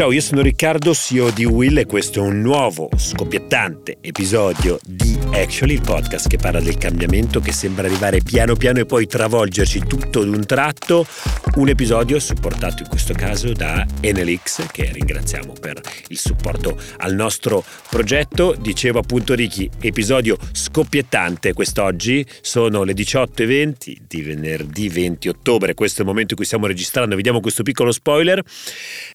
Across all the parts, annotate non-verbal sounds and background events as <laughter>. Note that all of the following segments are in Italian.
Ciao, io sono Riccardo, CEO di Will e questo è un nuovo, scoppiettante episodio di Actually, il podcast che parla del cambiamento che sembra arrivare piano piano e poi travolgerci tutto d'un tratto. Un episodio supportato in questo caso da Enelix, che ringraziamo per il supporto al nostro progetto. Dicevo appunto Ricky, episodio scoppiettante quest'oggi, sono le 18.20 di venerdì 20 ottobre, questo è il momento in cui stiamo registrando, vediamo questo piccolo spoiler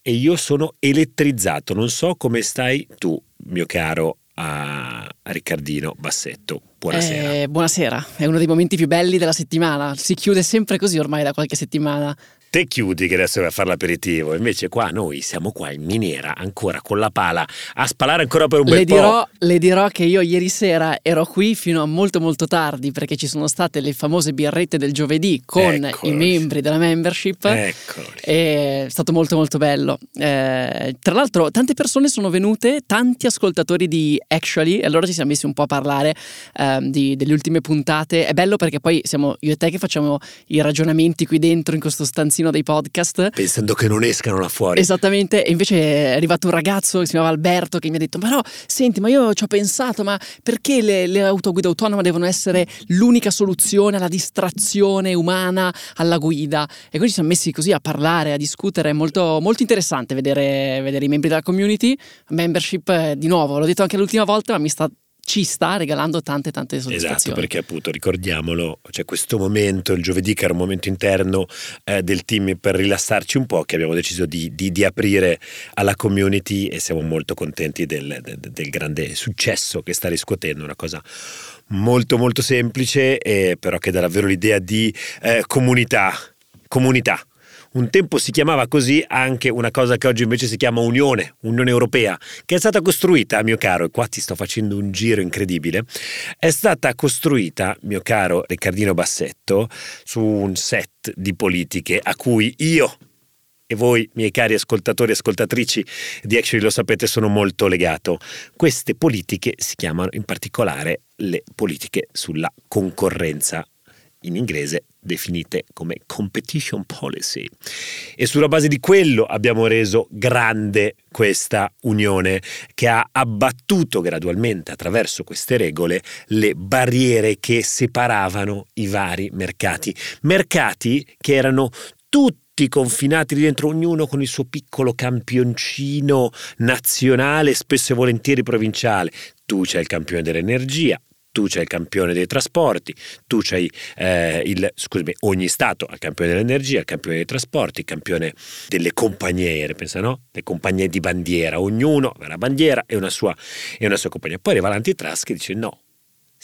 e io sono elettrizzato. Non so come stai tu, mio caro a Riccardino Bassetto. Buonasera. Eh, buonasera, è uno dei momenti più belli della settimana. Si chiude sempre così ormai da qualche settimana te chiudi che adesso vai a fare l'aperitivo, invece qua noi siamo qua in miniera ancora con la pala a spalare ancora per un bel le dirò, po'. Le dirò che io ieri sera ero qui fino a molto molto tardi perché ci sono state le famose birrette del giovedì con Eccolo. i membri della membership. Eccolo. È stato molto molto bello. Eh, tra l'altro tante persone sono venute, tanti ascoltatori di Actually, e allora ci siamo messi un po' a parlare eh, di, delle ultime puntate. È bello perché poi siamo io e te che facciamo i ragionamenti qui dentro in questo stanzino dei podcast. Pensando che non escano là fuori. Esattamente, e invece è arrivato un ragazzo che si chiamava Alberto che mi ha detto, ma no, senti, ma io ci ho pensato, ma perché le, le autoguide autonome devono essere l'unica soluzione alla distrazione umana alla guida? E quindi ci siamo messi così a parlare, a discutere, è molto, molto interessante vedere, vedere i membri della community, membership, eh, di nuovo, l'ho detto anche l'ultima volta, ma mi sta ci sta regalando tante tante soddisfazioni. Esatto, perché appunto ricordiamolo, c'è questo momento, il giovedì che era un momento interno eh, del team per rilassarci un po', che abbiamo deciso di, di, di aprire alla community e siamo molto contenti del, del, del, grande successo che sta riscuotendo, una cosa molto molto semplice, eh, però che dà davvero l'idea di eh, comunità, comunità un tempo si chiamava così anche una cosa che oggi invece si chiama Unione, Unione Europea, che è stata costruita, mio caro, e qua ti sto facendo un giro incredibile, è stata costruita, mio caro Riccardino Bassetto, su un set di politiche a cui io e voi, miei cari ascoltatori e ascoltatrici di Actually lo sapete, sono molto legato. Queste politiche si chiamano in particolare le politiche sulla concorrenza in inglese definite come competition policy. E sulla base di quello abbiamo reso grande questa unione che ha abbattuto gradualmente attraverso queste regole le barriere che separavano i vari mercati. Mercati che erano tutti confinati dentro ognuno con il suo piccolo campioncino nazionale, spesso e volentieri provinciale. Tu c'hai il campione dell'energia, tu c'hai il campione dei trasporti, tu c'hai eh, il, scusami, ogni Stato ha il campione dell'energia, il campione dei trasporti, il campione delle compagnie aeree, pensa no? Le compagnie di bandiera, ognuno ha una bandiera e una sua, e una sua compagnia. Poi arriva l'antitrust che dice no,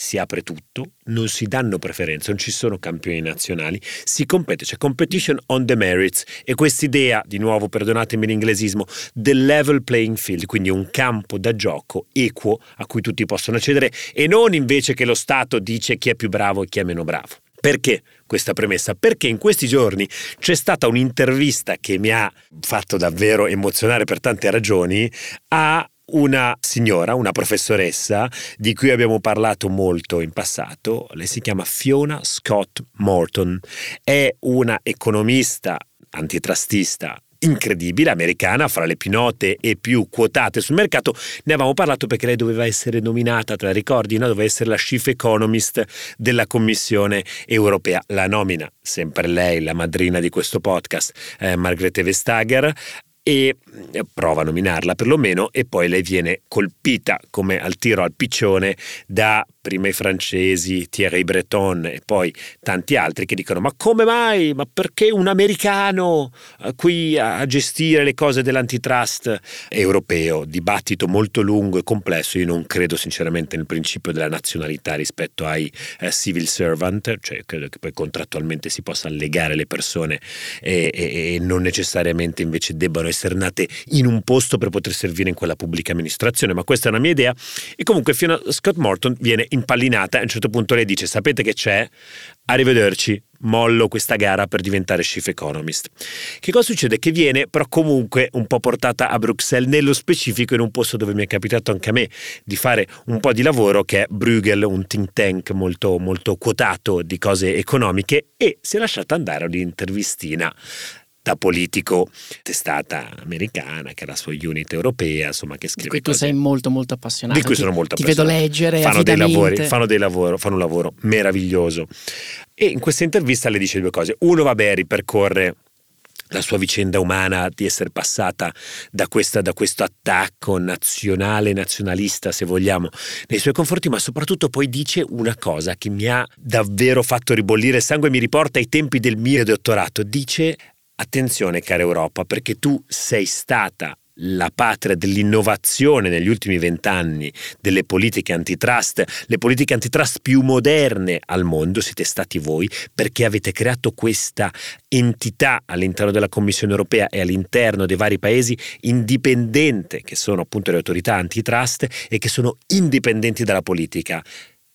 si apre tutto, non si danno preferenze, non ci sono campioni nazionali, si compete, c'è competition on the merits e quest'idea, di nuovo perdonatemi l'inglesismo, del level playing field, quindi un campo da gioco equo a cui tutti possono accedere e non invece che lo Stato dice chi è più bravo e chi è meno bravo. Perché questa premessa? Perché in questi giorni c'è stata un'intervista che mi ha fatto davvero emozionare per tante ragioni a una signora, una professoressa di cui abbiamo parlato molto in passato, lei si chiama Fiona Scott Morton, è una economista antitrustista incredibile, americana, fra le più note e più quotate sul mercato. Ne avevamo parlato perché lei doveva essere nominata, te la ricordi, no? doveva essere la chief economist della Commissione europea. La nomina, sempre lei, la madrina di questo podcast, eh, Margrethe Vestager, e eh, prova a nominarla perlomeno e poi lei viene colpita come al tiro al piccione da prima i francesi, Thierry Breton e poi tanti altri che dicono ma come mai, ma perché un americano eh, qui a gestire le cose dell'antitrust europeo? Dibattito molto lungo e complesso, io non credo sinceramente nel principio della nazionalità rispetto ai eh, civil servant, cioè credo che poi contrattualmente si possano legare le persone e, e, e non necessariamente invece debbano essere nate in un posto per poter servire in quella pubblica amministrazione, ma questa è una mia idea e comunque Fiona Scott Morton viene impallinata. A un certo punto lei dice: Sapete che c'è? Arrivederci, mollo questa gara per diventare chief economist. Che cosa succede? Che viene però comunque un po' portata a Bruxelles, nello specifico in un posto dove mi è capitato anche a me di fare un po' di lavoro, che è Bruegel, un think tank molto, molto quotato di cose economiche, e si è lasciata andare un'intervistina da politico testata americana che ha la sua unit europea insomma che scrive di cui tu sei molto molto appassionato di cui sono molto ti vedo appassionato. leggere fanno dei, lavori, fanno dei lavoro fanno un lavoro meraviglioso e in questa intervista le dice due cose uno vabbè ripercorre la sua vicenda umana di essere passata da, questa- da questo attacco nazionale, nazionalista, se vogliamo, nei suoi confronti, ma soprattutto poi dice una cosa che mi ha davvero fatto ribollire il sangue, mi riporta ai tempi del mio dottorato. Dice: Attenzione, cara Europa, perché tu sei stata la patria dell'innovazione negli ultimi vent'anni delle politiche antitrust, le politiche antitrust più moderne al mondo siete stati voi perché avete creato questa entità all'interno della Commissione europea e all'interno dei vari paesi indipendente, che sono appunto le autorità antitrust e che sono indipendenti dalla politica.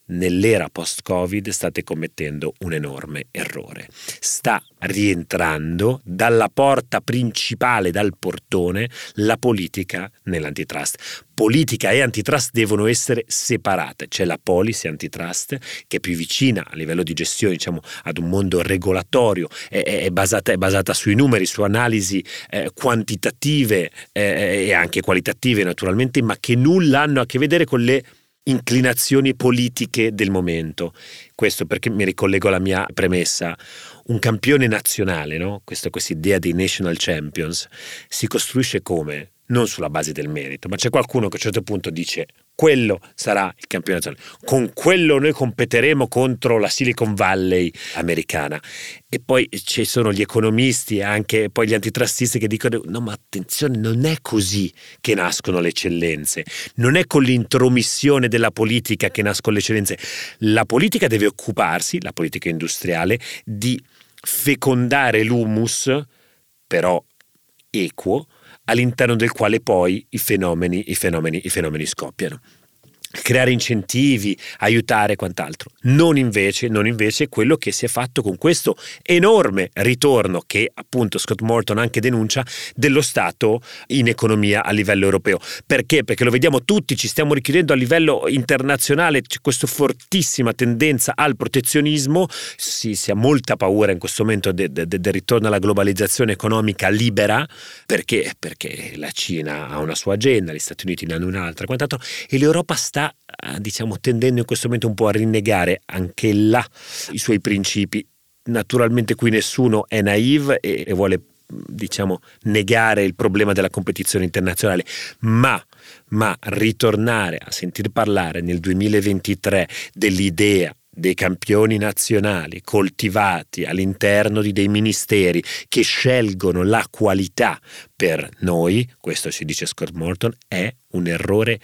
Nell'era post-Covid state commettendo un enorme errore. Sta rientrando dalla porta principale, dal portone, la politica nell'antitrust. Politica e antitrust devono essere separate. C'è la policy antitrust che è più vicina a livello di gestione diciamo, ad un mondo regolatorio, è, è- basata, è basata sui numeri, su analisi eh, quantitative eh, e anche qualitative naturalmente, ma che nulla hanno a che vedere con le inclinazioni politiche del momento. Questo perché mi ricollego alla mia premessa. Un campione nazionale, no? questa questa idea dei national champions, si costruisce come? Non sulla base del merito, ma c'è qualcuno che a un certo punto dice quello sarà il campione nazionale, con quello noi competeremo contro la Silicon Valley americana. E poi ci sono gli economisti e anche poi gli antitrustisti che dicono no ma attenzione non è così che nascono le eccellenze, non è con l'intromissione della politica che nascono le eccellenze, la politica deve occuparsi, la politica industriale, di fecondare l'humus, però equo, all'interno del quale poi i fenomeni, i fenomeni, i fenomeni scoppiano creare incentivi, aiutare e quant'altro. Non invece, non invece quello che si è fatto con questo enorme ritorno che appunto Scott Morton anche denuncia dello Stato in economia a livello europeo. Perché? Perché lo vediamo tutti, ci stiamo richiudendo a livello internazionale, c'è questa fortissima tendenza al protezionismo, si, si ha molta paura in questo momento de- de- de- del ritorno alla globalizzazione economica libera, perché? Perché la Cina ha una sua agenda, gli Stati Uniti ne hanno un'altra, quant'altro, e l'Europa sta eh, diciamo tendendo in questo momento un po' a rinnegare anche là i suoi principi. Naturalmente qui nessuno è naive e, e vuole diciamo negare il problema della competizione internazionale, ma, ma ritornare a sentir parlare nel 2023 dell'idea dei campioni nazionali coltivati all'interno di dei ministeri che scelgono la qualità per noi, questo ci dice Scott Morton, è un errore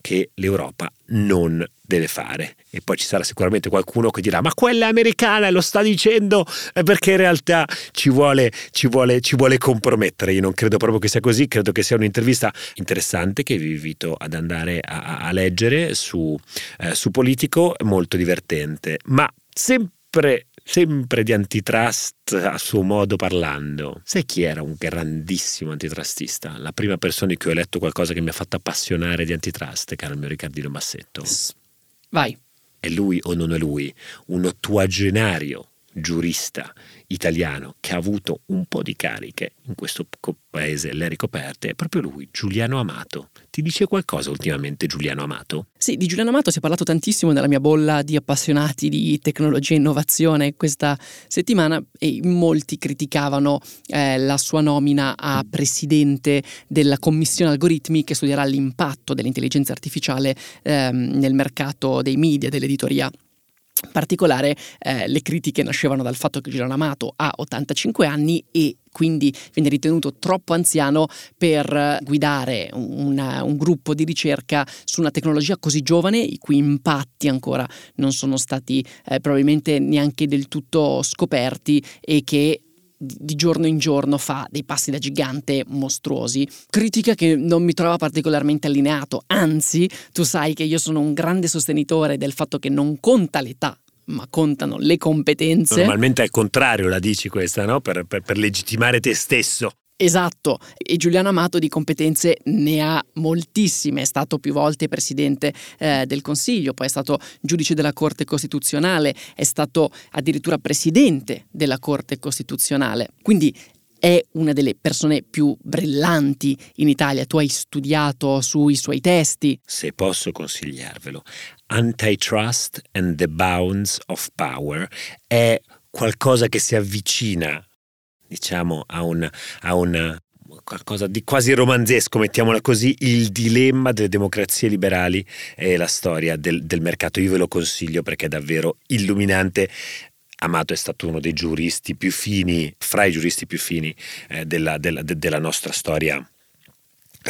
che l'Europa non deve fare. E poi ci sarà sicuramente qualcuno che dirà: Ma quella è americana, lo sta dicendo eh, perché in realtà ci vuole, ci, vuole, ci vuole compromettere. Io non credo proprio che sia così, credo che sia un'intervista interessante che vi invito ad andare a, a leggere su, eh, su Politico, molto divertente, ma sempre sempre di antitrust a suo modo parlando. Sai chi era un grandissimo antitrustista? La prima persona di cui ho letto qualcosa che mi ha fatto appassionare di antitrust, il mio Riccardino Massetto. Vai. È lui o non è lui? Un ottuagenario giurista italiano che ha avuto un po' di cariche in questo paese, le ricoperte, è proprio lui, Giuliano Amato. Ti dice qualcosa ultimamente Giuliano Amato? Sì, di Giuliano Amato si è parlato tantissimo nella mia bolla di appassionati di tecnologia e innovazione questa settimana e molti criticavano eh, la sua nomina a presidente della commissione algoritmi che studierà l'impatto dell'intelligenza artificiale ehm, nel mercato dei media, dell'editoria. In particolare eh, le critiche nascevano dal fatto che Giuliano Amato ha 85 anni e quindi viene ritenuto troppo anziano per guidare una, un gruppo di ricerca su una tecnologia così giovane, i cui impatti ancora non sono stati eh, probabilmente neanche del tutto scoperti e che di giorno in giorno fa dei passi da gigante mostruosi. Critica che non mi trova particolarmente allineato, anzi, tu sai che io sono un grande sostenitore del fatto che non conta l'età, ma contano le competenze. Normalmente è il contrario, la dici questa, no? Per, per, per legittimare te stesso. Esatto, e Giuliano Amato di competenze ne ha moltissime, è stato più volte presidente eh, del Consiglio, poi è stato giudice della Corte Costituzionale, è stato addirittura presidente della Corte Costituzionale. Quindi è una delle persone più brillanti in Italia. Tu hai studiato sui suoi testi. Se posso consigliarvelo, Antitrust and the Bounds of Power è qualcosa che si avvicina, diciamo, a un, a un qualcosa di quasi romanzesco, mettiamola così, il dilemma delle democrazie liberali e la storia del, del mercato. Io ve lo consiglio perché è davvero illuminante. Amato è stato uno dei giuristi più fini, fra i giuristi più fini eh, della, della, de, della nostra storia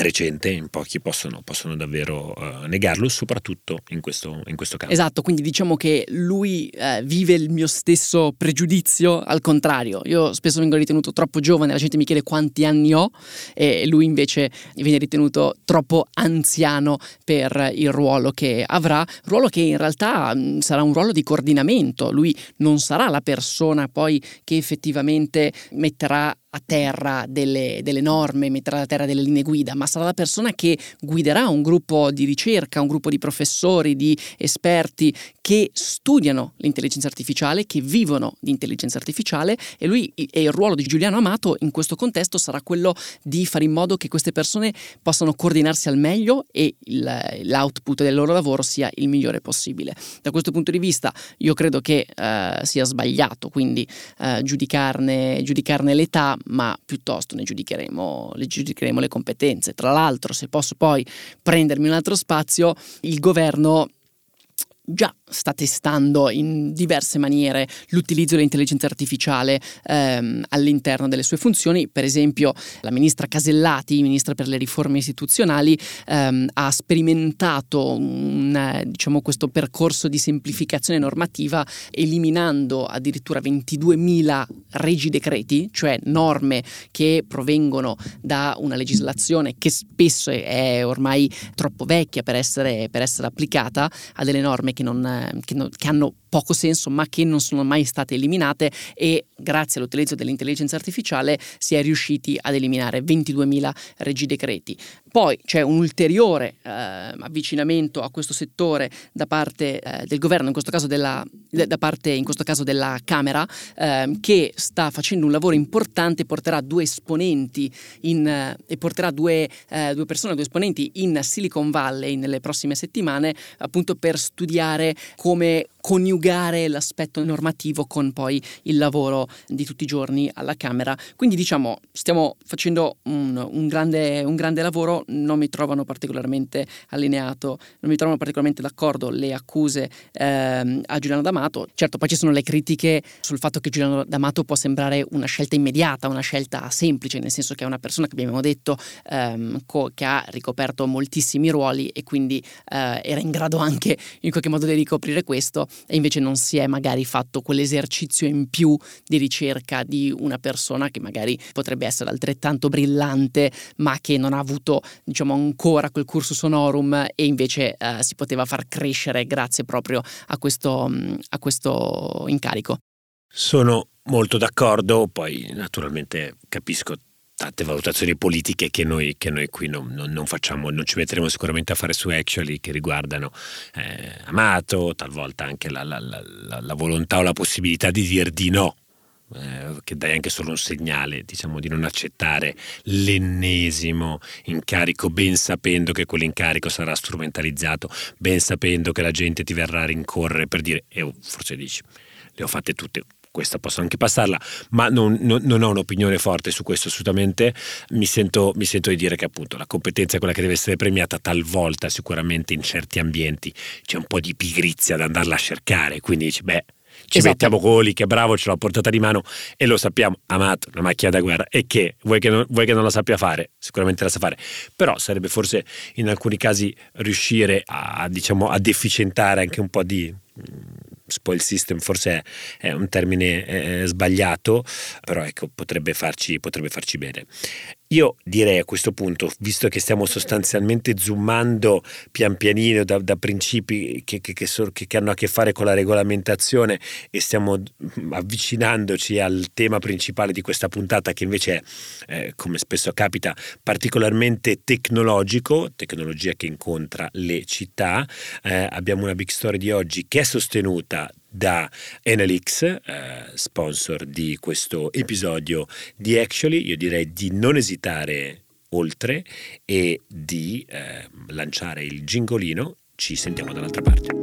recente, in pochi possono, possono davvero uh, negarlo, soprattutto in questo, in questo, caso. Esatto, quindi diciamo che lui uh, vive il mio stesso pregiudizio, al contrario, io spesso vengo ritenuto troppo giovane, la gente mi chiede quanti anni ho e lui invece viene ritenuto troppo anziano per il ruolo che avrà, ruolo che in realtà mh, mm, sarà un ruolo di coordinamento, lui non sarà la persona poi che effettivamente metterà a terra delle, delle, norme, metterà a terra delle linee guida, ma sarà la persona che guiderà un gruppo di ricerca, un gruppo di professori, di esperti che studiano l'intelligenza artificiale, che vivono di intelligenza artificiale e lui e il ruolo di Giuliano Amato in questo contesto sarà quello di fare in modo che queste persone possano coordinarsi al meglio e il, l'output del loro lavoro sia il migliore possibile. Da questo punto di vista io credo che uh, sia sbagliato quindi uh, giudicarne, giudicarne l'età, ma piuttosto ne giudicheremo, le giudicheremo le competenze. Tra l'altro, se posso poi prendermi un altro spazio, il governo già sta testando in diverse maniere l'utilizzo dell'intelligenza artificiale ehm, all'interno delle sue funzioni. Per esempio, la ministra Casellati, ministra per le riforme istituzionali, ehm, ha sperimentato un, diciamo, questo percorso di semplificazione normativa eliminando addirittura 22.000 regi decreti, cioè norme che provengono da una legislazione che spesso è ormai troppo vecchia per essere, per essere applicata a delle norme che non che, no, che hanno poco senso ma che non sono mai state eliminate e grazie all'utilizzo dell'intelligenza artificiale si è riusciti ad eliminare 22.000 regi decreti. Poi c'è un ulteriore eh, avvicinamento a questo settore da parte eh, del governo, in questo caso della, da parte in questo caso della Camera, eh, che sta facendo un lavoro importante, porterà due esponenti in, eh, e porterà due, eh, due persone, due esponenti in Silicon Valley nelle prossime settimane, appunto per studiare come coniugare l'aspetto normativo con poi il lavoro di tutti i giorni alla Camera. Quindi diciamo stiamo facendo un, un, grande, un grande, lavoro, non mi trovano particolarmente allineato, non mi trovano particolarmente d'accordo le accuse ehm, a Giuliano D'Amato. Certo poi ci sono le critiche sul fatto che Giuliano D'Amato può sembrare una scelta immediata, una scelta semplice, nel senso che è una persona che abbiamo detto ehm, co- che ha ricoperto moltissimi ruoli e quindi eh, era in grado anche in qualche modo di ricoprire questo e invece non si è magari fatto quell'esercizio in più di ricerca di una persona che magari potrebbe essere altrettanto brillante ma che non ha avuto diciamo ancora quel cursus honorum e invece eh, si poteva far crescere grazie proprio a questo, mm, a questo incarico. Sono molto d'accordo, poi naturalmente capisco tante valutazioni politiche che noi, che noi qui non, non, non, facciamo, non ci metteremo sicuramente a fare su Actually che riguardano eh, Amato, talvolta anche la, la, la, la, volontà o la possibilità di dire di no. Eh, che dai anche solo un segnale, diciamo, di non accettare l'ennesimo incarico, ben sapendo che quell'incarico sarà strumentalizzato, ben sapendo che la gente ti verrà a rincorrere per dire, e eh, forse dici, le ho fatte tutte, questa posso anche passarla, ma non, non, non, ho un'opinione forte su questo assolutamente. Mi sento, mi sento, di dire che appunto la competenza è quella che deve essere premiata talvolta, sicuramente in certi ambienti c'è un po' di pigrizia da andarla a cercare, quindi dici, beh, ci esatto. mettiamo Coli che bravo, ce l'ha portata di mano e lo sappiamo, amato, una macchina da guerra e che vuoi, che non, vuoi che non la sappia fare? Sicuramente la sa fare, però sarebbe forse in alcuni casi riuscire a, diciamo, a deficientare anche un po' di spoil system forse è, un termine eh, sbagliato, però ecco, potrebbe farci, potrebbe farci bene. Io direi a questo punto, visto che stiamo sostanzialmente zoomando pian pianino da, da principi che, che, che, so, che, hanno a che fare con la regolamentazione e stiamo mm, avvicinandoci al tema principale di questa puntata, che invece è, eh, come spesso capita, particolarmente tecnologico, tecnologia che incontra le città, eh, abbiamo una big story di oggi che è sostenuta da Enelix, eh, sponsor di questo episodio di Actually. Io direi di non esitare oltre e di eh, lanciare il gingolino. Ci sentiamo dall'altra parte.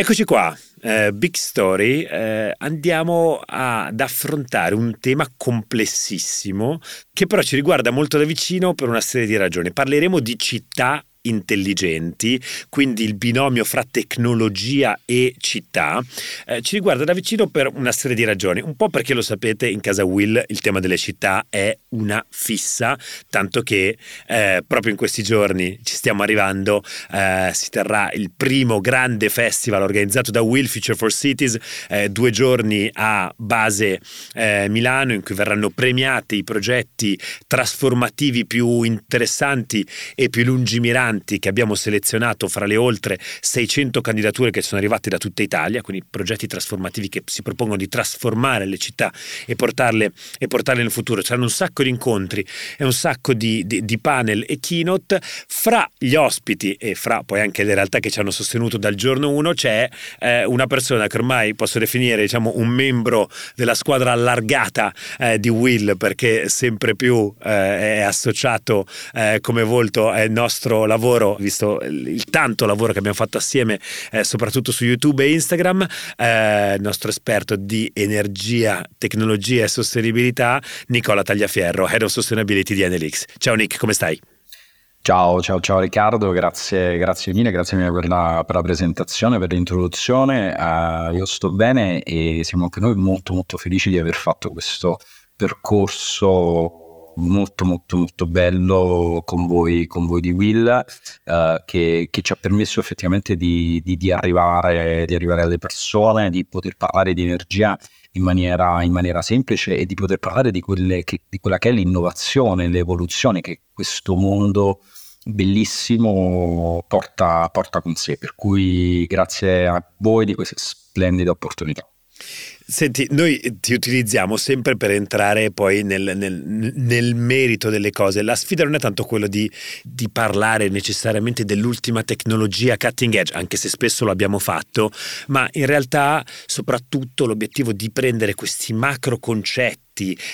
Eccoci qua, eh, Big Story, eh, andiamo ad affrontare un tema complessissimo che però ci riguarda molto da vicino per una serie di ragioni. Parleremo di città intelligenti, quindi il binomio fra tecnologia e città, eh, ci riguarda da vicino per una serie di ragioni. Un po' perché lo sapete, in casa Will il tema delle città è una fissa, tanto che eh, proprio in questi giorni ci stiamo arrivando, eh, si terrà il primo grande festival organizzato da Will Future for Cities, eh, due giorni a base eh, Milano in cui verranno premiati i progetti trasformativi più interessanti e più lungimiranti importanti che abbiamo selezionato fra le oltre 600 candidature che sono arrivate da tutta Italia, quindi progetti trasformativi che si propongono di trasformare le città e portarle, e portarle nel futuro. C'erano un sacco di incontri e un sacco di, di, di panel e keynote. Fra gli ospiti e fra poi anche le realtà che ci hanno sostenuto dal giorno 1 c'è eh, una persona che ormai posso definire diciamo, un membro della squadra allargata eh, di Will perché sempre più eh, è associato eh, come volto al nostro lavoro lavoro, visto il tanto lavoro che abbiamo fatto assieme, eh, soprattutto su YouTube e Instagram, eh, il nostro esperto di energia, tecnologia e sostenibilità, Nicola Tagliaferro, Head of Sustainability di Enelix. Ciao Nick, come stai? Ciao, ciao, ciao Riccardo, grazie, grazie mille, grazie mille per la, per la presentazione, per l'introduzione. Uh, io sto bene e siamo anche noi molto molto felici di aver fatto questo percorso molto molto molto bello con voi, con voi di Will uh, che, che, ci ha permesso effettivamente di, di, di, arrivare, di, arrivare, alle persone, di poter parlare di energia in maniera, in maniera semplice e di poter parlare di, che, di quella che è l'innovazione, l'evoluzione che questo mondo bellissimo porta, porta con sé. Per cui grazie a voi di questa splendida opportunità. Senti, noi ti utilizziamo sempre per entrare poi nel, nel, nel merito delle cose. La sfida non è tanto quello di, di, parlare necessariamente dell'ultima tecnologia cutting edge, anche se spesso lo abbiamo fatto, ma in realtà soprattutto l'obiettivo di prendere questi macro concetti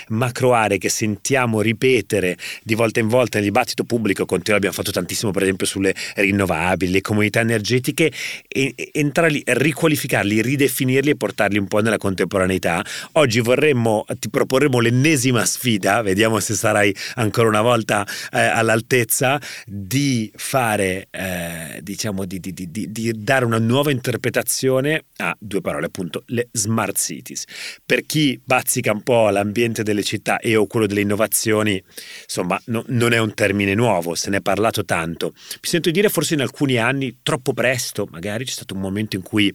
macro aree che sentiamo ripetere di volta in volta nel dibattito pubblico, continuo abbiamo fatto tantissimo per esempio sulle rinnovabili, le comunità energetiche, e, entrarli, riqualificarli, ridefinirli e portarli un po' nella contemporaneità. Oggi vorremmo, ti proporremo l'ennesima sfida, vediamo se sarai ancora una volta eh, all'altezza, di fare, eh, diciamo, di, di, di, di dare una nuova interpretazione a due parole appunto, le smart cities. Per chi bazzica un po' l'ambiente l'ambiente delle città e o quello delle innovazioni, insomma, no, non è un termine nuovo, se ne è parlato tanto. Mi sento dire forse in alcuni anni, troppo presto, magari c'è stato un momento in cui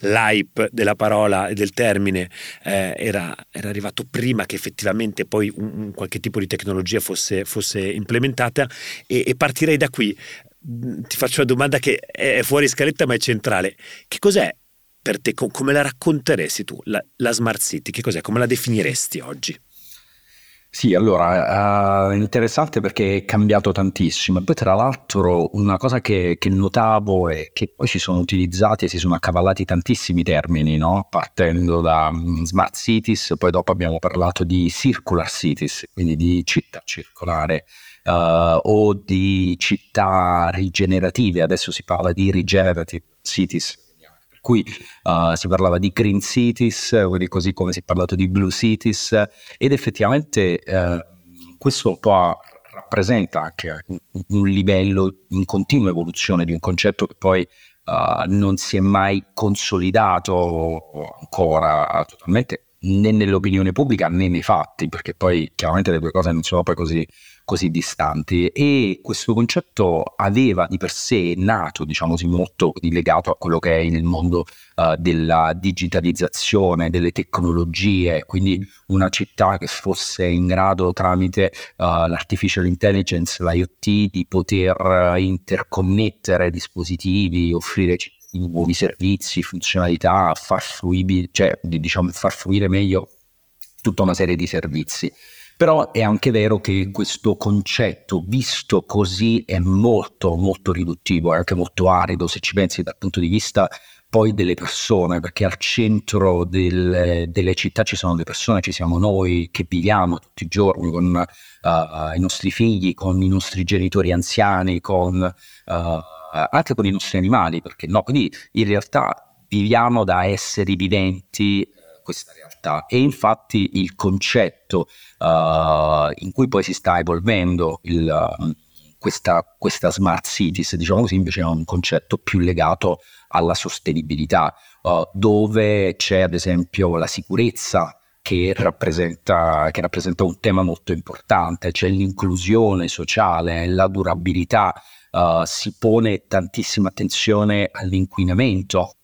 l'hype della parola e del termine eh, era, era, arrivato prima che effettivamente poi un, un qualche tipo di tecnologia fosse, fosse implementata e, e partirei da qui ti faccio una domanda che è fuori scaletta ma è centrale. Che cos'è per te, come la racconteresti tu, la, la Smart City? Che cos'è? Come la definiresti oggi? Sì, allora, è uh, interessante perché è cambiato tantissimo. Poi, tra l'altro, una cosa che, che, notavo è che poi si sono utilizzati e si sono accavallati tantissimi termini, no? partendo da um, smart cities, poi dopo abbiamo parlato di circular cities, quindi di città circolare. Uh, o di città rigenerative, adesso si parla di regenerative cities, cui uh, si parlava di green cities, così come si è parlato di blue cities, ed effettivamente uh, questo un po' rappresenta anche un, livello in continua evoluzione di un concetto che poi uh, non si è mai consolidato ancora totalmente né nell'opinione pubblica né nei fatti, perché poi chiaramente le due cose non sono poi così così distanti e questo concetto aveva di per sé nato, diciamo così, molto legato a quello che è il mondo uh, della digitalizzazione, delle tecnologie, quindi una città che fosse in grado tramite uh, l'artificial intelligence, l'IoT, di poter interconnettere dispositivi, offrire nuovi servizi, funzionalità, far, fruibile, cioè, diciamo, far fruire meglio tutta una serie di servizi. Però è anche vero che questo concetto, visto così, è molto, molto riduttivo, è anche molto arido se ci pensi dal punto di vista poi delle persone, perché al centro del, delle città ci sono le persone, ci siamo noi che viviamo tutti i giorni con uh, i nostri figli, con i nostri genitori anziani, con, uh, anche con i nostri animali, perché no? Quindi in realtà viviamo da esseri viventi questa realtà. E infatti il concetto uh, in cui poi si sta evolvendo il, uh, questa, questa, smart cities, diciamo così, invece è un concetto più legato alla sostenibilità, uh, dove c'è ad esempio la sicurezza che rappresenta, che rappresenta un tema molto importante, c'è l'inclusione sociale, la durabilità, uh, si pone tantissima attenzione all'inquinamento,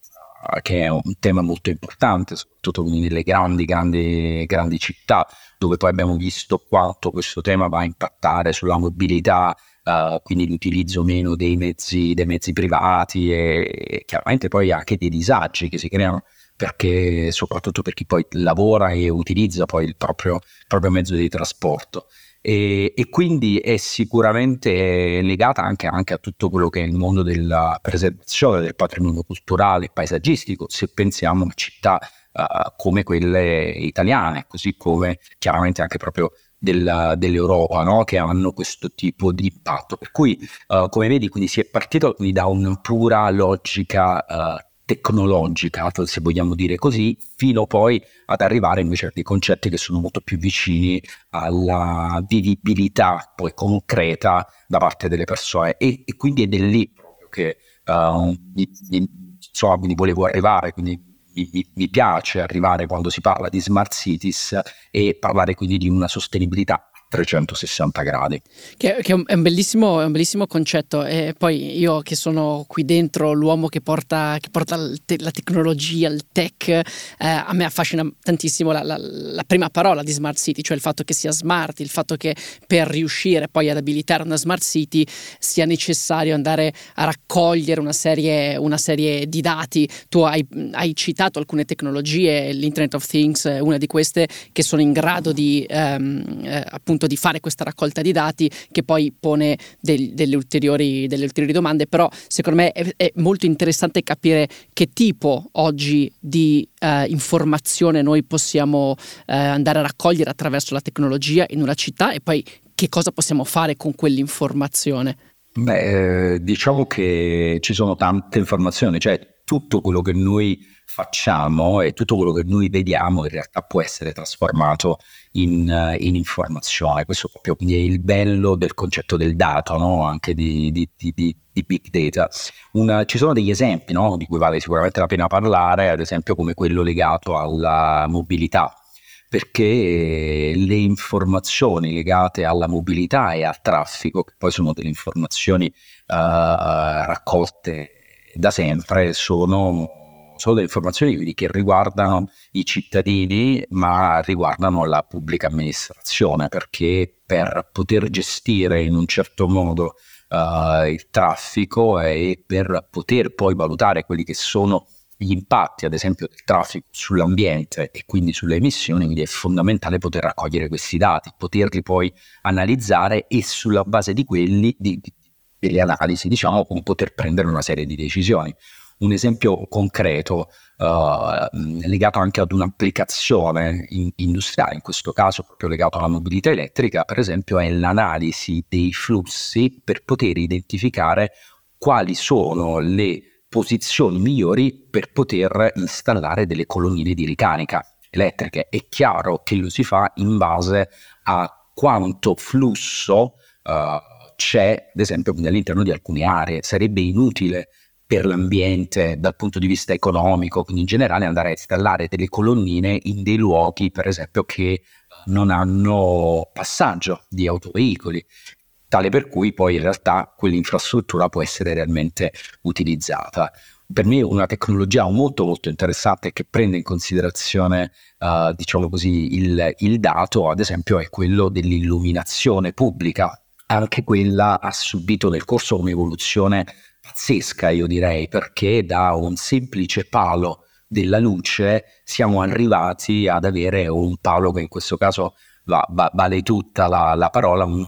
che è un tema molto importante, soprattutto nelle grandi, grandi, grandi città, dove poi abbiamo visto quanto questo tema va a impattare sulla mobilità, uh, quindi l'utilizzo meno dei mezzi, dei mezzi privati e, e, chiaramente poi anche dei disagi che si creano perché soprattutto per chi poi lavora e utilizza poi il proprio, proprio mezzo di trasporto. E, e, quindi è sicuramente legata anche, anche, a tutto quello che è il mondo della preservazione del patrimonio culturale e paesaggistico, se pensiamo a città uh, come quelle italiane, così come chiaramente anche proprio della, dell'Europa no? che hanno questo tipo di impatto. Per cui, uh, come vedi, quindi si è partito quindi, da una pura logica uh, tecnologica, se vogliamo dire così, fino poi ad arrivare invece a dei concetti che sono molto più vicini alla vivibilità poi concreta da parte delle persone. E, e quindi è lì proprio che uh, mi, mi, insomma, quindi volevo arrivare, quindi mi, mi, piace arrivare quando si parla di smart cities e parlare quindi di una sostenibilità 360 gradi. Che, che è, un bellissimo, è, un bellissimo, concetto e poi io che sono qui dentro l'uomo che porta, che porta la tecnologia, il tech, eh, a me affascina tantissimo la, la, la, prima parola di smart city, cioè il fatto che sia smart, il fatto che per riuscire poi ad abilitare una smart city sia necessario andare a raccogliere una serie, una serie di dati. Tu hai, hai, citato alcune tecnologie, l'Internet of Things una di queste che sono in grado di ehm, eh, appunto appunto di fare questa raccolta di dati che poi pone del, delle, ulteriori, delle, ulteriori, domande, però secondo me è, è, molto interessante capire che tipo oggi di eh, informazione noi possiamo eh, andare a raccogliere attraverso la tecnologia in una città e poi che cosa possiamo fare con quell'informazione. Beh, eh, diciamo che ci sono tante informazioni, cioè tutto quello che noi facciamo e tutto quello che noi vediamo in realtà può essere trasformato in, uh, in informazione. Questo proprio quindi è il bello del concetto del dato, no? anche di, di, di, di, big data. Una, ci sono degli esempi no? di cui vale sicuramente la pena parlare, ad esempio come quello legato alla mobilità perché le informazioni legate alla mobilità e al traffico, che poi sono delle informazioni uh, raccolte da sempre, sono sono delle informazioni che riguardano i cittadini, ma riguardano la pubblica amministrazione, perché per poter gestire in un certo modo uh, il traffico e per poter poi valutare quelli che sono gli impatti, ad esempio, del traffico sull'ambiente e quindi sulle emissioni, quindi è fondamentale poter raccogliere questi dati, poterli poi analizzare e sulla base di quelli, di, di, delle analisi, diciamo, poter prendere una serie di decisioni. Un esempio concreto uh, legato anche ad un'applicazione in, industriale, in questo caso proprio legato alla mobilità elettrica, per esempio, è l'analisi dei flussi per poter identificare quali sono le posizioni migliori per poter installare delle colonnine di ricarica elettriche. È chiaro che lo si fa in base a quanto flusso uh, c'è, ad esempio, all'interno di alcune aree. Sarebbe inutile per l'ambiente dal punto di vista economico, quindi in generale andare a installare delle colonnine in dei luoghi, per esempio, che non hanno passaggio di autoveicoli, tale per cui poi in realtà quell'infrastruttura può essere realmente utilizzata. Per me una tecnologia molto molto interessante che prende in considerazione, uh, diciamo così, il, il dato, ad esempio, è quello dell'illuminazione pubblica. Anche quella ha subito nel corso un'evoluzione pazzesca, io direi, perché da un semplice palo della luce siamo arrivati ad avere un palo che in questo caso va, va, vale tutta la, la parola, un,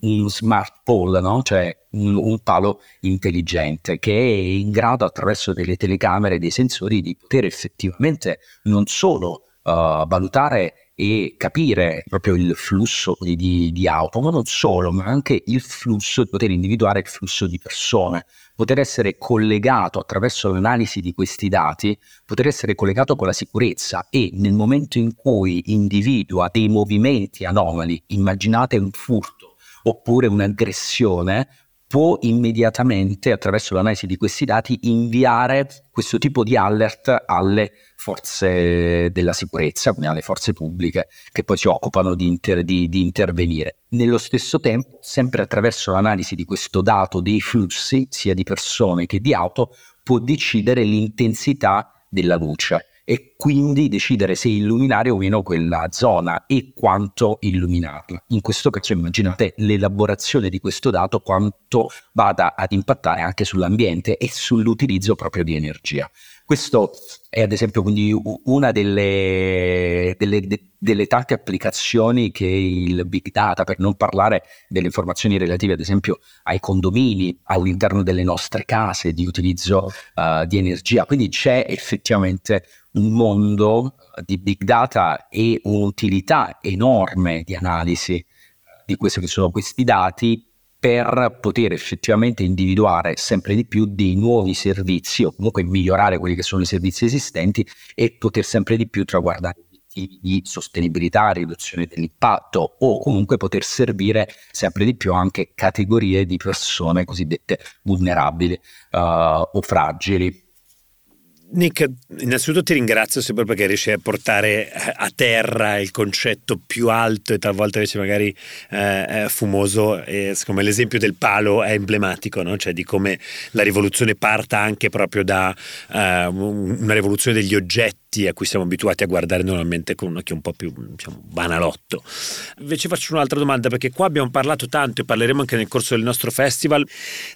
un, smart pole, no? cioè un, un, palo intelligente che è in grado attraverso delle telecamere e dei sensori di poter effettivamente non solo uh, valutare e capire proprio il flusso di, di, auto, ma non solo, ma anche il flusso, poter individuare il flusso di persone, poter essere collegato attraverso l'analisi di questi dati, poter essere collegato con la sicurezza e nel momento in cui individua dei movimenti anomali, immaginate un furto oppure un'aggressione, può immediatamente, attraverso l'analisi di questi dati, inviare questo tipo di alert alle forze della sicurezza, quindi alle forze pubbliche, che poi si occupano di, inter- di, di intervenire. Nello stesso tempo, sempre attraverso l'analisi di questo dato dei flussi, sia di persone che di auto, può decidere l'intensità della luce e quindi decidere se illuminare o meno quella zona e quanto illuminarla. In questo caso immaginate l'elaborazione di questo dato quanto vada ad impattare anche sull'ambiente e sull'utilizzo proprio di energia. Questo è ad esempio una delle, delle, delle, tante applicazioni che il big data, per non parlare delle informazioni relative ad esempio ai condomini all'interno delle nostre case di utilizzo uh, di energia, quindi c'è effettivamente un mondo di big data e un'utilità enorme di analisi di questi questi dati per poter effettivamente individuare sempre di più dei nuovi servizi o comunque migliorare quelli che sono i servizi esistenti e poter sempre di più traguardare obiettivi di sostenibilità, riduzione dell'impatto o comunque poter servire sempre di più anche categorie di persone cosiddette vulnerabili uh, o fragili. Nick, innanzitutto ti ringrazio sempre perché riesci a portare a terra il concetto più alto e talvolta invece magari eh, fumoso e secondo me l'esempio del palo è emblematico, no? cioè di come la rivoluzione parta anche proprio da eh, una rivoluzione degli oggetti oggetti a cui siamo abituati a guardare normalmente con un occhio un po' più diciamo, banalotto. Invece faccio un'altra domanda perché qua abbiamo parlato tanto e parleremo anche nel corso del nostro festival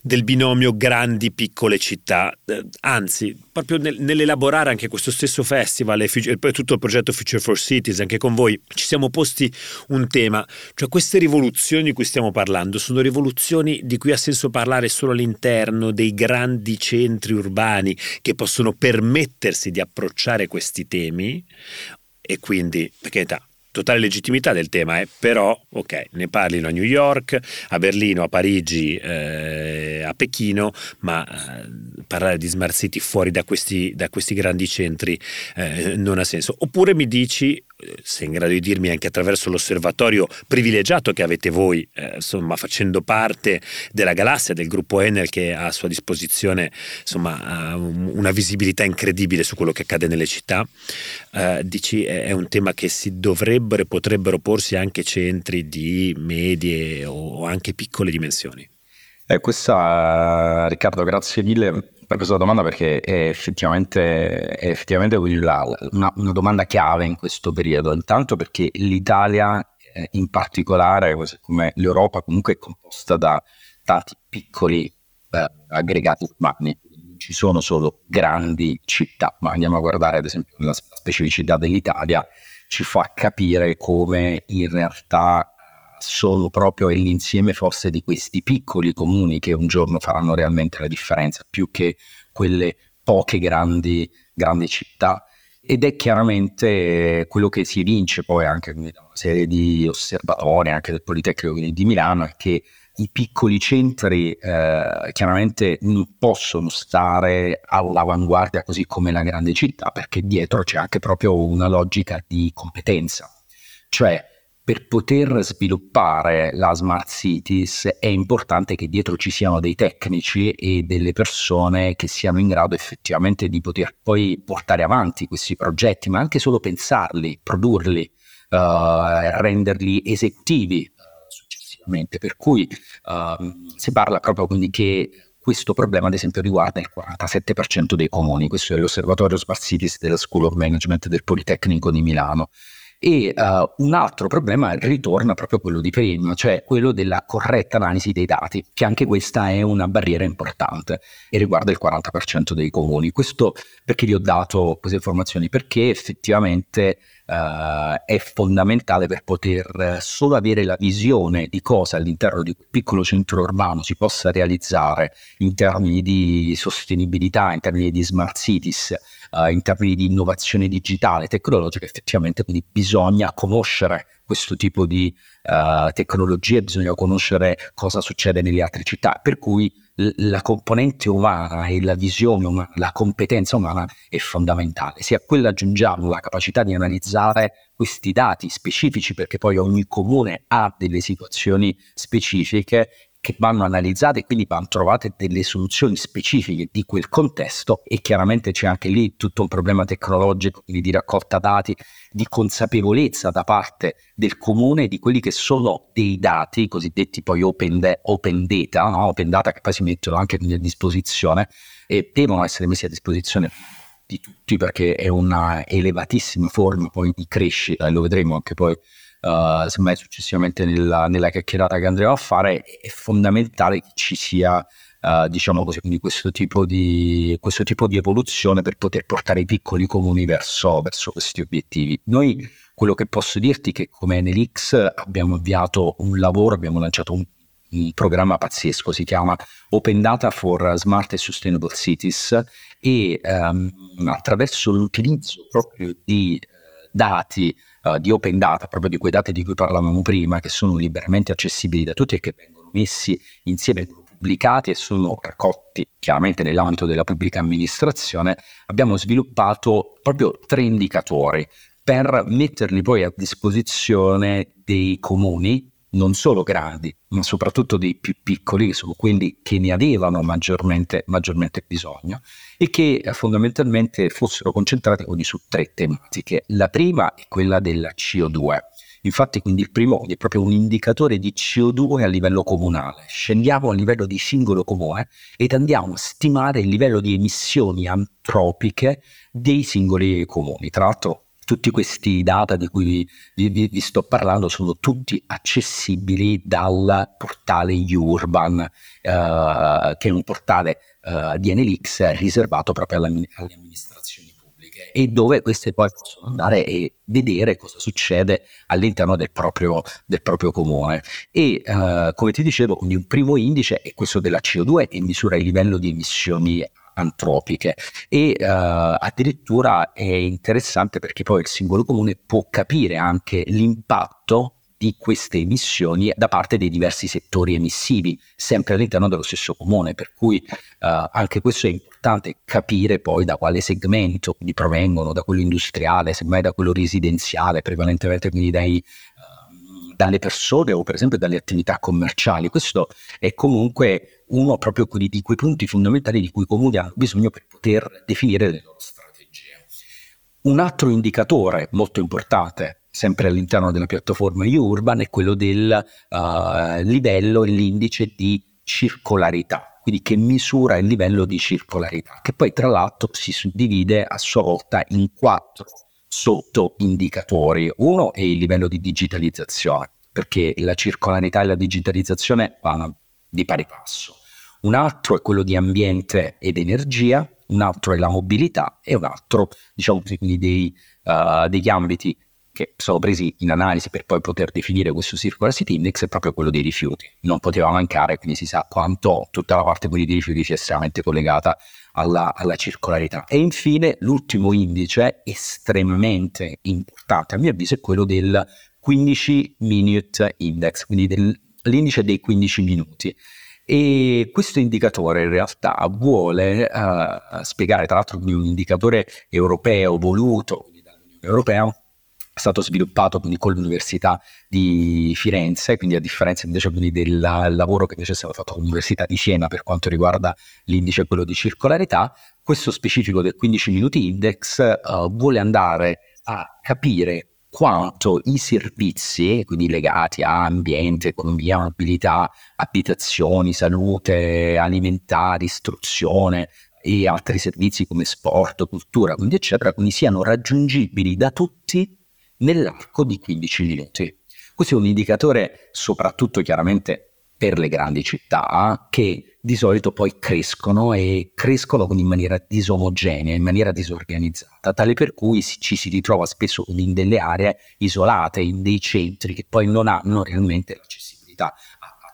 del binomio grandi piccole città, eh, anzi proprio nel, nell'elaborare anche questo stesso festival e, e tutto il progetto Future for Cities, anche con voi ci siamo posti un tema, cioè queste rivoluzioni di cui stiamo parlando sono rivoluzioni di cui ha senso parlare solo all'interno dei grandi centri urbani che possono permettersi di approcciare queste questi temi e quindi, perché età, totale legittimità del tema, eh? però ok, ne parlino a New York, a Berlino, a Parigi, eh, a Pechino, ma eh, parlare di smart city fuori da questi, da questi grandi centri eh, non ha senso. Oppure mi dici sei in grado di dirmi anche attraverso l'osservatorio privilegiato che avete voi, eh, insomma, facendo parte della galassia, del gruppo Enel che ha a sua disposizione insomma, una visibilità incredibile su quello che accade nelle città, eh, dici è un tema che si dovrebbero potrebbero porsi anche centri di medie o anche piccole dimensioni. Eh, questa, Riccardo, grazie mille per questa domanda perché è effettivamente, è effettivamente una, una, domanda chiave in questo periodo. Intanto perché l'Italia eh, in particolare, come l'Europa, comunque è composta da tanti piccoli eh, aggregati urbani. Ci sono solo grandi città, ma andiamo a guardare ad esempio la specificità dell'Italia, ci fa capire come in realtà sono proprio l'insieme forse di questi piccoli comuni che un giorno faranno realmente la differenza, più che quelle poche grandi, grandi città. Ed è chiaramente quello che si evince poi anche da una serie di osservatori, anche del Politecnico di Milano, che i piccoli centri eh, chiaramente non possono stare all'avanguardia così come la grande città, perché dietro c'è anche proprio una logica di competenza. Cioè, per poter sviluppare la Smart Cities è importante che dietro ci siano dei tecnici e delle persone che siano in grado effettivamente di poter poi portare avanti questi progetti, ma anche solo pensarli, produrli, uh, renderli esecutivi successivamente. Per cui uh, si parla proprio quindi che questo problema, ad esempio, riguarda il 47% dei comuni. Questo è l'osservatorio Smart Cities della School of Management del Politecnico di Milano. E uh, un altro problema ritorna proprio quello di prima, cioè quello della corretta analisi dei dati, che anche questa è una barriera importante e riguarda il 40% dei comuni. Questo perché vi ho dato queste informazioni? Perché effettivamente uh, è fondamentale per poter solo avere la visione di cosa all'interno di quel piccolo centro urbano si possa realizzare in termini di sostenibilità, in termini di smart cities, uh, in termini di innovazione digitale, tecnologica, effettivamente quindi bisogna conoscere questo tipo di uh, tecnologie, bisogna conoscere cosa succede nelle altre città, per cui la componente umana e la visione umana, la competenza umana è fondamentale. Se a quella aggiungiamo la capacità di analizzare questi dati specifici, perché poi ogni comune ha delle situazioni specifiche, che vanno analizzate e quindi vanno trovate delle soluzioni specifiche di quel contesto e chiaramente c'è anche lì tutto un problema tecnologico, quindi di raccolta dati, di consapevolezza da parte del comune di quelli che sono dei dati cosiddetti poi open, de- open data, no? open data che poi si mettono anche a disposizione e devono essere messi a disposizione di tutti perché è una elevatissima forma poi di crescita e lo vedremo anche poi uh, semmai successivamente nella, nella, chiacchierata che andremo a fare, è fondamentale che ci sia, uh, diciamo così, questo tipo, di, questo tipo di evoluzione per poter portare i piccoli comuni verso, verso questi obiettivi. Noi, quello che posso dirti è che come Enelix abbiamo avviato un lavoro, abbiamo lanciato un un programma pazzesco, si chiama Open Data for Smart and Sustainable Cities e um, attraverso l'utilizzo proprio di uh, dati uh, di open data, proprio di quei dati di cui parlavamo prima, che sono liberamente accessibili da tutti e che vengono messi insieme pubblicati e sono raccolti chiaramente nell'ambito della pubblica amministrazione, abbiamo sviluppato proprio tre indicatori per metterli poi a disposizione dei comuni non solo grandi, ma soprattutto dei più piccoli, che sono quelli che ne avevano maggiormente, maggiormente bisogno, e che eh, fondamentalmente fossero concentrati quindi su tre tematiche. La prima è quella della CO2. Infatti, quindi il primo è proprio un indicatore di CO2 a livello comunale. Scendiamo a livello di singolo comune ed andiamo a stimare il livello di emissioni antropiche dei singoli comuni. Tra l'altro, tutti questi data di cui vi, vi, vi, sto parlando sono tutti accessibili dal portale Urban, eh, che è un portale eh, di NLX riservato proprio alle, amministrazioni pubbliche e dove queste poi possono andare e vedere cosa succede all'interno del proprio, del proprio comune. E eh, come ti dicevo, quindi un primo indice è questo della CO2 e misura il livello di emissioni antropiche. E uh, addirittura è interessante perché poi il singolo comune può capire anche l'impatto di queste emissioni da parte dei diversi settori emissivi, sempre all'interno dello stesso comune, per cui uh, anche questo è importante capire poi da quale segmento provengono, da quello industriale, semmai da quello residenziale, prevalentemente quindi dai, dalle persone o per esempio dalle attività commerciali. Questo è comunque uno proprio di quei punti fondamentali di cui i comuni hanno bisogno per poter definire le loro strategie. Un altro indicatore molto importante sempre all'interno della piattaforma Urban è quello del uh, livello e l'indice di circolarità, quindi che misura il livello di circolarità, che poi tra l'altro si suddivide a sua volta in quattro sotto indicatori. Uno è il livello di digitalizzazione, perché la circolarità e la digitalizzazione vanno di pari passo. Un altro è quello di ambiente ed energia, un altro è la mobilità e un altro, diciamo quindi dei, uh, degli ambiti che sono presi in analisi per poi poter definire questo Circular City Index è proprio quello dei rifiuti. Non poteva mancare, quindi si sa quanto tutta la parte dei rifiuti sia estremamente collegata alla, alla, circolarità. E infine l'ultimo indice estremamente importante, a mio avviso, è quello del 15 Minute Index, quindi dell'indice dei 15 minuti. E questo indicatore in realtà vuole uh, spiegare, tra l'altro, un indicatore europeo voluto dall'Unione Europea è stato sviluppato quindi con l'Università di Firenze, quindi a differenza invece del lavoro che invece è stato fatto con l'Università di Siena per quanto riguarda l'indice quello di circolarità, questo specifico del 15 minuti index uh, vuole andare a capire quanto i servizi, quindi legati a ambiente, economia, mobilità, abitazioni, salute, alimentari, istruzione, e altri servizi come sport, cultura, quindi eccetera, quindi siano raggiungibili da tutti nell'arco di 15 minuti. Questo è un indicatore soprattutto chiaramente per le grandi città che di solito poi crescono e crescono in maniera disomogenea, in maniera disorganizzata, tale per cui ci si ritrova spesso in delle aree isolate, in dei centri che poi non hanno realmente l'accessibilità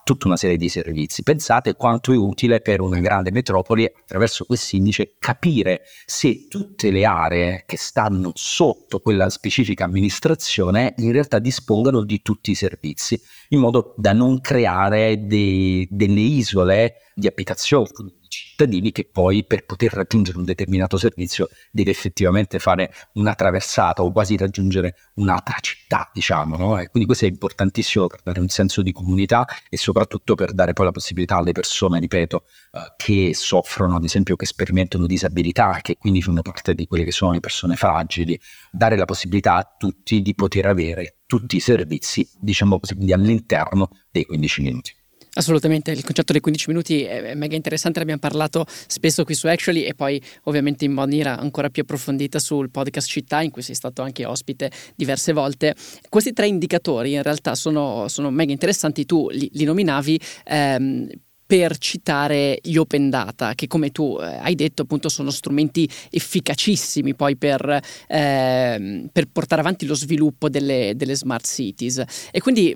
tutta una serie di servizi. Pensate quanto è utile per una grande metropoli attraverso quest'indice capire se tutte le aree che stanno sotto quella specifica amministrazione in realtà dispongono di tutti i servizi, in modo da non creare dei, delle isole di abitazione, cittadini che poi per poter raggiungere un determinato servizio deve effettivamente fare una traversata o quasi raggiungere un'altra città, diciamo, no? E quindi questo è importantissimo per dare un senso di comunità e soprattutto per dare poi la possibilità alle persone, ripeto, uh, che soffrono, ad esempio, che sperimentano disabilità, che quindi fanno parte di quelle che sono le persone fragili, dare la possibilità a tutti di poter avere tutti i servizi, diciamo così, quindi all'interno dei 15 minuti. Assolutamente, il concetto dei 15 minuti è mega interessante, ne abbiamo parlato spesso qui su Actually e poi ovviamente in maniera ancora più approfondita sul podcast Città in cui sei stato anche ospite diverse volte. Questi tre indicatori in realtà sono, sono mega interessanti, tu li, li nominavi. Ehm, per citare gli open data, che come tu eh, hai detto appunto sono strumenti efficacissimi poi per, eh, per portare avanti lo sviluppo delle, delle, smart cities. E quindi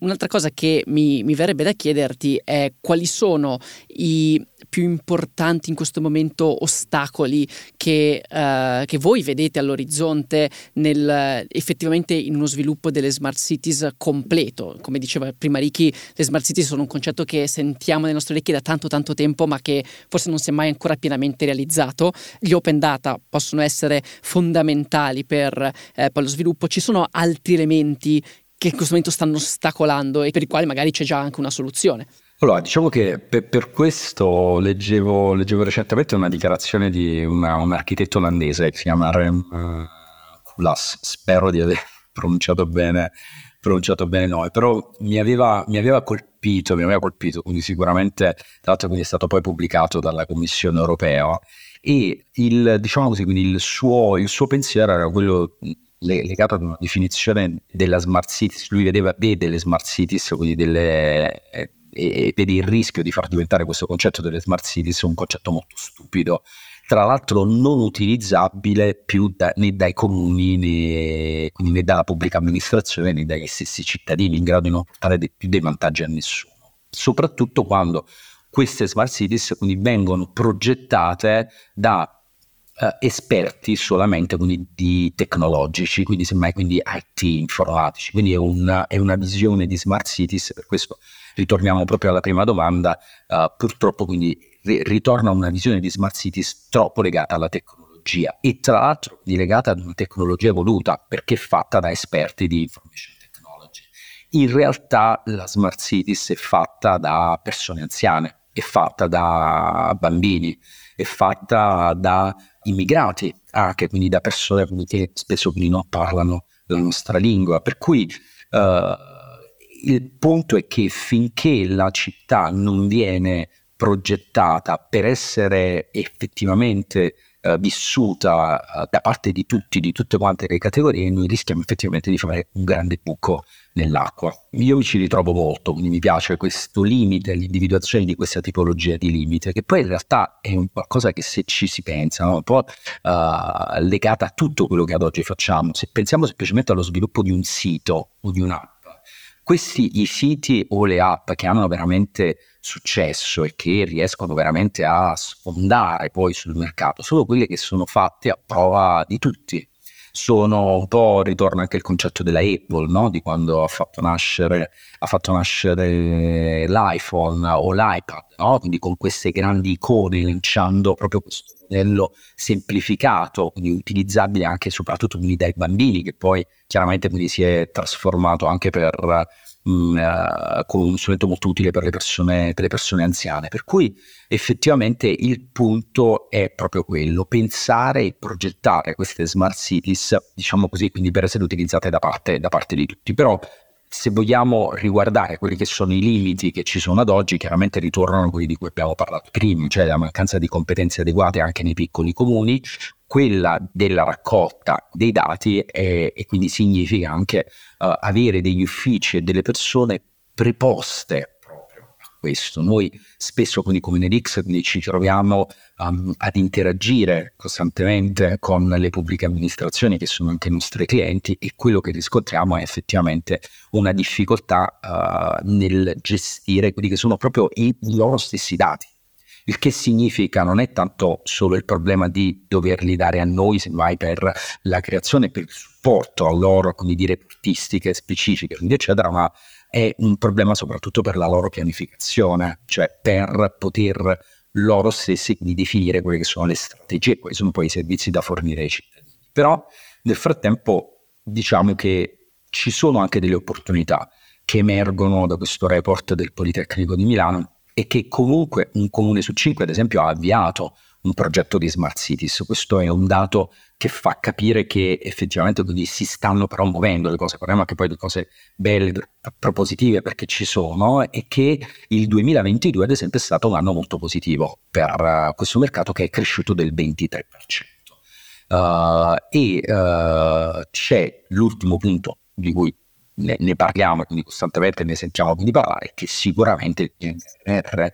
un'altra cosa che mi, mi verrebbe da chiederti è quali sono i più importanti in questo momento ostacoli che, uh, che voi vedete all'orizzonte nel, effettivamente in uno sviluppo delle smart cities completo? Come diceva prima Ricky, le smart cities sono un concetto che sentiamo nelle nostre orecchie da tanto tanto tempo ma che forse non si è mai ancora pienamente realizzato. Gli open data possono essere fondamentali per, eh, per lo sviluppo. Ci sono altri elementi che in questo momento stanno ostacolando e per i quali magari c'è già anche una soluzione. Allora, diciamo che per, per questo leggevo, leggevo, recentemente una dichiarazione di una, un architetto olandese che si chiama Rem uh, Kulas, spero di aver <laughs> pronunciato bene, pronunciato bene noi, però mi aveva, mi aveva colpito, mi aveva colpito, quindi sicuramente, tra l'altro quindi è stato poi pubblicato dalla Commissione Europea e il, diciamo così, quindi il suo, il suo pensiero era quello legato ad una definizione della smart cities, lui vedeva, vede le smart cities, quindi delle e, vedi il rischio di far diventare questo concetto delle smart cities un concetto molto stupido, tra l'altro non utilizzabile più da, né dai comuni né, né, dalla pubblica amministrazione né dagli stessi cittadini in grado di non portare dei, più dei vantaggi a nessuno, soprattutto quando queste smart cities quindi vengono progettate da Uh, esperti solamente quindi di tecnologici, quindi semmai quindi IT informatici, quindi è una, è una visione di smart cities, per questo ritorniamo proprio alla prima domanda, uh, purtroppo quindi ri- ritorna una visione di smart cities troppo legata alla tecnologia e tra l'altro legata ad una tecnologia evoluta perché fatta da esperti di information technology. In realtà la smart cities è fatta da persone anziane, è fatta da bambini, è fatta da immigrati, anche quindi da persone che spesso non parlano la nostra lingua, per cui uh, il punto è che finché la città non viene progettata per essere effettivamente uh, vissuta uh, da parte di tutti, di tutte quante le categorie, noi rischiamo effettivamente di fare un grande buco nell'acqua. Io mi ci ritrovo molto, quindi mi piace questo limite, l'individuazione di questa tipologia di limite, che poi in realtà è un qualcosa che se ci si pensa, no? un po' uh, legata a tutto quello che ad oggi facciamo. Se pensiamo semplicemente allo sviluppo di un sito o di un'app, questi i siti o le app che hanno veramente successo e che riescono veramente a sfondare poi sul mercato sono quelle che sono fatte a prova di tutti. Sono un po', ritorna anche il concetto della Apple, no? di quando ha fatto nascere, ha fatto nascere l'iPhone o l'iPad, no? quindi con queste grandi icone lanciando proprio questo modello semplificato, quindi utilizzabile anche e soprattutto quindi dai bambini, che poi chiaramente quindi si è trasformato anche per, mh, mm, uh, con un strumento molto utile per le, persone, per le persone anziane. Per cui effettivamente il punto è proprio quello, pensare e progettare queste smart cities, diciamo così, quindi per essere utilizzate da parte, da parte di tutti. Però se vogliamo riguardare quelli che sono i limiti che ci sono ad oggi, chiaramente ritornano quelli di cui abbiamo parlato prima, cioè la mancanza di competenze adeguate anche nei piccoli comuni, quella della raccolta dei dati e, e quindi significa anche uh, avere degli uffici e delle persone preposte questo. Noi spesso quindi come Nedix ci troviamo um, ad interagire costantemente con le pubbliche amministrazioni che sono anche i nostri clienti e quello che riscontriamo è effettivamente una difficoltà uh, nel gestire quelli che sono proprio i loro stessi dati. Il che significa non è tanto solo il problema di doverli dare a noi, semmai per la creazione, per il supporto a loro, quindi di reportistiche specifiche, eccetera, ma è un problema soprattutto per la loro pianificazione, cioè per poter loro stessi definire quelle che sono le strategie, quali sono poi i servizi da fornire ai cittadini. Però nel frattempo diciamo che ci sono anche delle opportunità che emergono da questo report del Politecnico di Milano e che comunque un comune su cinque, ad esempio, ha avviato un progetto di smart cities. Questo è un dato che fa capire che effettivamente si stanno però muovendo le cose. Parliamo anche poi di cose belle, propositive perché ci sono e che il 2022 ad esempio è stato un anno molto positivo per questo mercato che è cresciuto del 23%. Uh, e uh, c'è l'ultimo punto di cui ne, ne parliamo, quindi costantemente ne sentiamo quindi parlare, che sicuramente il PNRR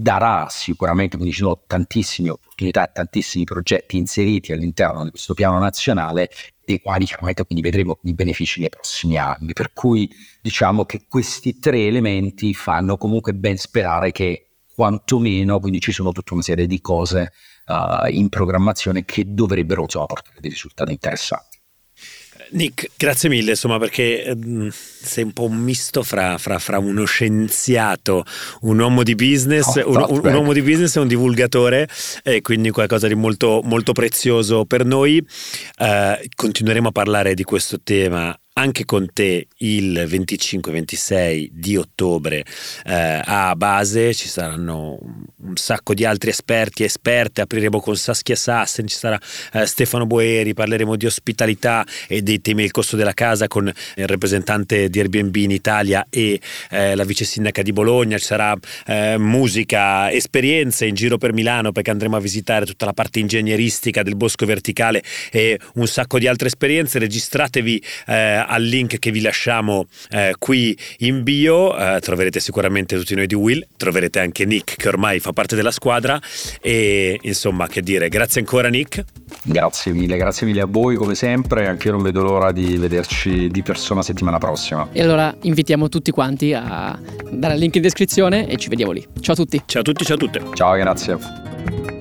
darà sicuramente, ci sono tantissime opportunità, tantissimi progetti inseriti all'interno di questo piano nazionale dei quali chiaramente quindi vedremo i benefici nei prossimi anni. Per cui diciamo che questi tre elementi fanno comunque ben sperare che quantomeno quindi ci sono tutta una serie di cose uh, in programmazione che dovrebbero insomma, portare dei risultati interessanti. Nick, grazie mille, insomma, perché ehm, sei un po' un misto fra, fra, fra, uno scienziato, un uomo di business, oh, un, un, un, uomo di business e un divulgatore, e quindi qualcosa di molto, molto prezioso per noi. Eh, continueremo a parlare di questo tema anche con te il 25-26 di ottobre eh, a base, ci saranno un sacco di altri esperti esperte, apriremo con Saskia Sassen, ci sarà eh, Stefano Boeri, parleremo di ospitalità e dei temi del costo della casa con il rappresentante di Airbnb in Italia e eh, la vice sindaca di Bologna, ci sarà eh, musica, esperienze in giro per Milano perché andremo a visitare tutta la parte ingegneristica del bosco verticale e un sacco di altre esperienze, registratevi eh, al link che vi lasciamo eh, qui in bio, eh, troverete sicuramente tutti noi di Will, troverete anche Nick che ormai fa parte della squadra e insomma che dire, grazie ancora Nick. Grazie mille, grazie mille a voi come sempre, anche io non vedo l'ora di vederci di persona settimana prossima. E allora invitiamo tutti quanti a dare il link in descrizione e ci vediamo lì. Ciao a tutti. Ciao a tutti, ciao a tutte. Ciao, grazie.